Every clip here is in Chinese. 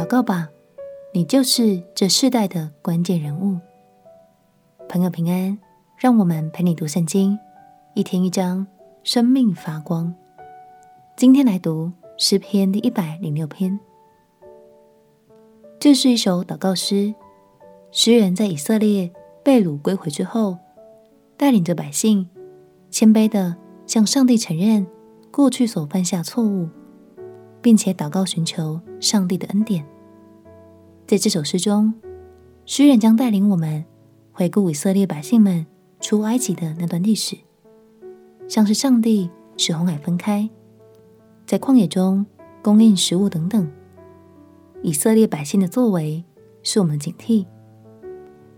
祷告吧，你就是这世代的关键人物。朋友平安，让我们陪你读圣经，一天一章，生命发光。今天来读诗篇第一百零六篇。这是一首祷告诗，诗人在以色列被掳归回之后，带领着百姓，谦卑的向上帝承认过去所犯下错误，并且祷告寻求上帝的恩典。在这首诗中，诗人将带领我们回顾以色列百姓们出埃及的那段历史，像是上帝使红海分开，在旷野中供应食物等等。以色列百姓的作为是我们警惕，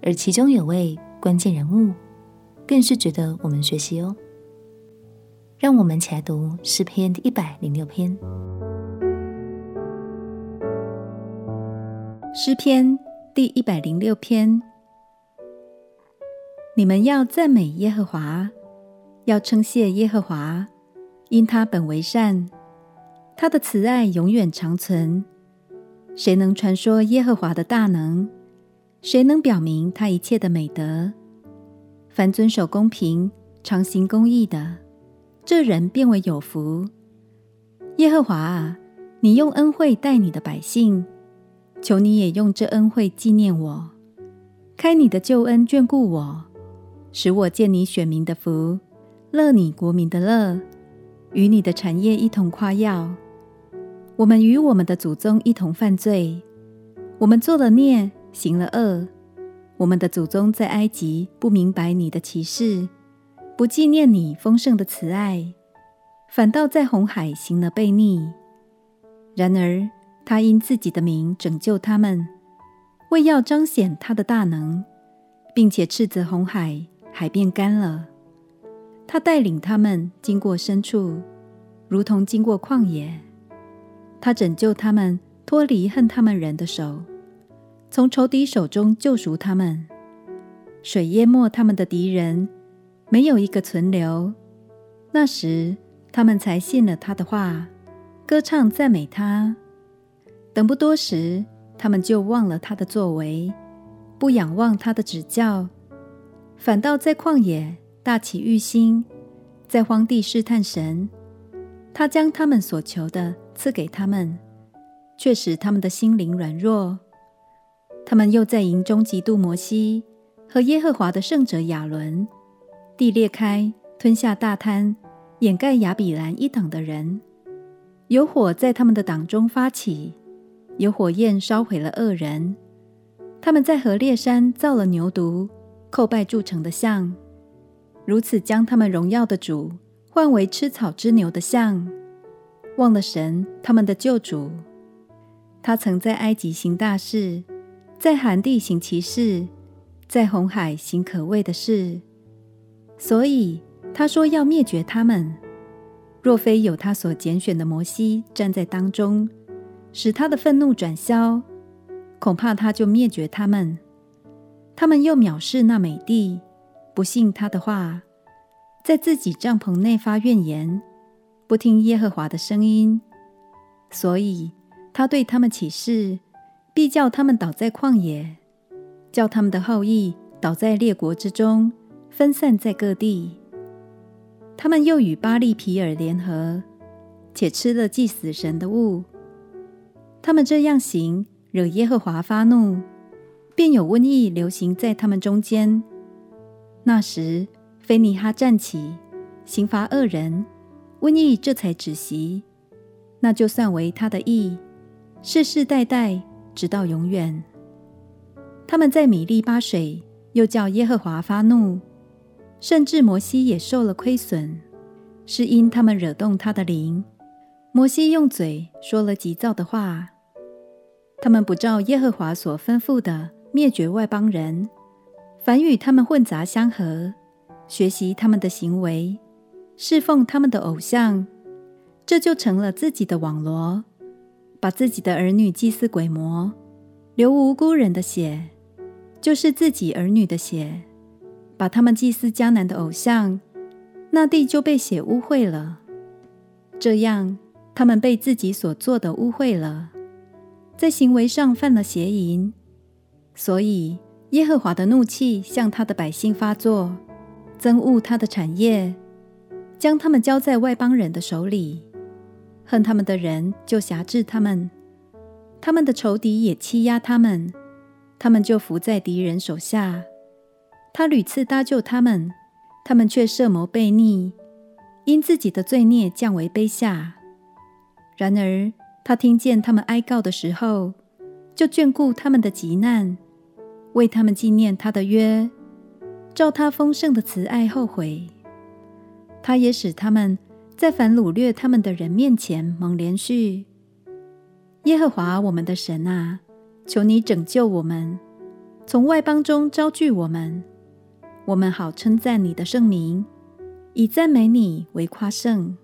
而其中有位关键人物，更是值得我们学习哦。让我们起来读诗篇第一百零六篇。诗篇第一百零六篇，你们要赞美耶和华，要称谢耶和华，因他本为善，他的慈爱永远长存。谁能传说耶和华的大能？谁能表明他一切的美德？凡遵守公平、常行公义的，这人便为有福。耶和华啊，你用恩惠待你的百姓，求你也用这恩惠纪念我，开你的救恩眷顾我，使我见你选民的福，乐你国民的乐，与你的产业一同夸耀。我们与我们的祖宗一同犯罪，我们作了孽，行了恶。我们的祖宗在埃及不明白你的奇事，不纪念你丰盛的慈爱，反倒在红海行了悖逆。然而他因自己的名拯救他们，为要彰显他的大能，并且斥责红海，海变干了。他带领他们经过深处，如同经过旷野。他拯救他们脱离恨他们人的手，从仇敌手中救赎他们。水淹没他们的敌人，没有一个存留。那时他们才信了他的话，歌唱赞美他。等不多时，他们就忘了他的作为，不仰望他的指教，反倒在旷野大起欲心，在荒地试探神。他将他们所求的赐给他们，却使他们的心灵软弱。他们又在营中嫉妒摩西和耶和华的圣者亚伦。地裂开，吞下大滩，掩盖亚比兰一党的人。有火在他们的党中发起，有火焰烧毁了恶人。他们在何烈山造了牛犊，叩拜铸成的像，如此将他们荣耀的主。换为吃草之牛的像，忘了神他们的救主。他曾在埃及行大事，在寒地行奇事，在红海行可畏的事。所以他说要灭绝他们，若非有他所拣选的摩西站在当中，使他的愤怒转消，恐怕他就灭绝他们。他们又藐视那美帝，不信他的话。在自己帐篷内发怨言，不听耶和华的声音，所以他对他们起誓，必叫他们倒在旷野，叫他们的后裔倒在列国之中，分散在各地。他们又与巴力皮尔联合，且吃了祭死神的物。他们这样行，惹耶和华发怒，便有瘟疫流行在他们中间。那时，非尼哈站起，刑罚恶人，瘟疫这才止息。那就算为他的义，世世代代直到永远。他们在米利巴水，又叫耶和华发怒，甚至摩西也受了亏损，是因他们惹动他的灵。摩西用嘴说了急躁的话，他们不照耶和华所吩咐的灭绝外邦人，凡与他们混杂相合。学习他们的行为，侍奉他们的偶像，这就成了自己的网罗，把自己的儿女祭祀鬼魔，流无辜人的血，就是自己儿女的血，把他们祭祀迦南的偶像，那地就被血污秽了。这样，他们被自己所做的污秽了。在行为上犯了邪淫，所以耶和华的怒气向他的百姓发作，憎恶他的产业，将他们交在外邦人的手里。恨他们的人就辖制他们，他们的仇敌也欺压他们，他们就伏在敌人手下。他屡次搭救他们，他们却设谋悖逆，因自己的罪孽降为卑下。然而他听见他们哀告的时候，就眷顾他们的急难，为他们纪念他的约，照他丰盛的慈爱后悔。他也使他们。在反掳掠他们的人面前蒙怜恤，耶和华我们的神啊，求你拯救我们，从外邦中招聚我们，我们好称赞你的圣名，以赞美你为夸胜。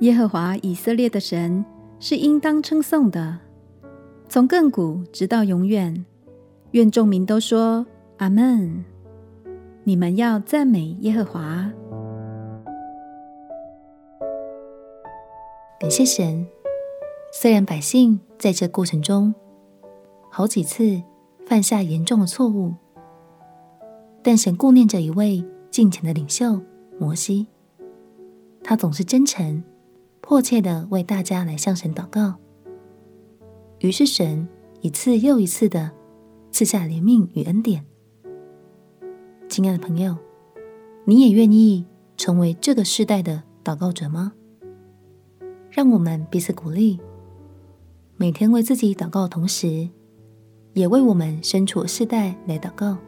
耶和华以色列的神是应当称颂的，从亘古直到永远。愿众民都说阿门。你们要赞美耶和华。感谢神，虽然百姓在这过程中好几次犯下严重的错误，但神顾念着一位敬虔的领袖摩西，他总是真诚、迫切的为大家来向神祷告。于是神一次又一次的赐下怜悯与恩典。亲爱的朋友，你也愿意成为这个世代的祷告者吗？让我们彼此鼓励，每天为自己祷告的同时，也为我们身处世代来祷告。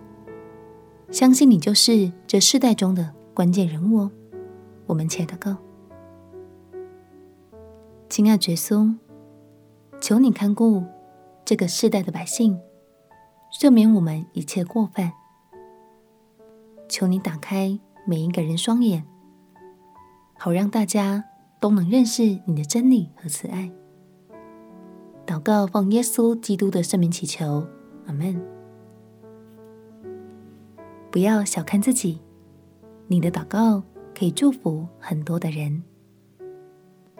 相信你就是这世代中的关键人物哦。我们且祷告，亲爱的耶稣，求你看顾这个世代的百姓，赦免我们一切过犯。求你打开每一个人双眼，好让大家。都能认识你的真理和慈爱。祷告，奉耶稣基督的圣名祈求，阿门。不要小看自己，你的祷告可以祝福很多的人。